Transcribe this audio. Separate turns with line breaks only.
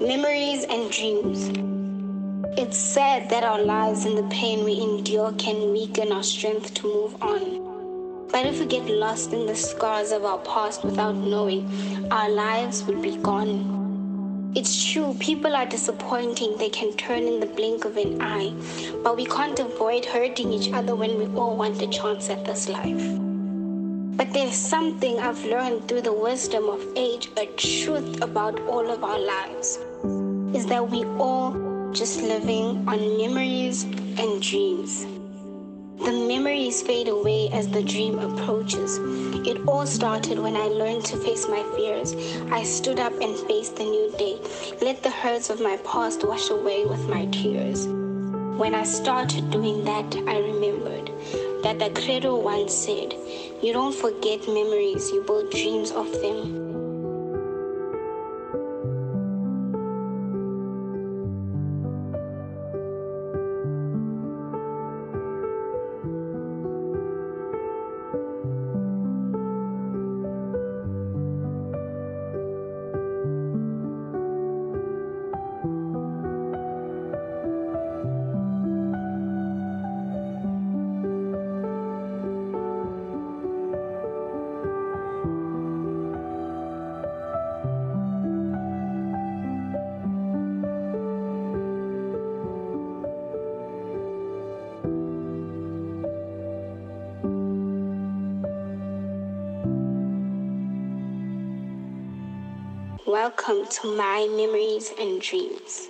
Memories and dreams. It's sad that our lives and the pain we endure can weaken our strength to move on. But if we get lost in the scars of our past without knowing, our lives will be gone. It's true, people are disappointing, they can turn in the blink of an eye, but we can't avoid hurting each other when we all want a chance at this life. But there's something I've learned through the wisdom of age, a truth about all of our lives, is that we all just living on memories and dreams. The memories fade away as the dream approaches. It all started when I learned to face my fears. I stood up and faced the new day. Let the hurts of my past wash away with my tears. When I started doing that, I remembered that the credo once said, You don't forget memories, you build dreams of them. Welcome to my memories and dreams.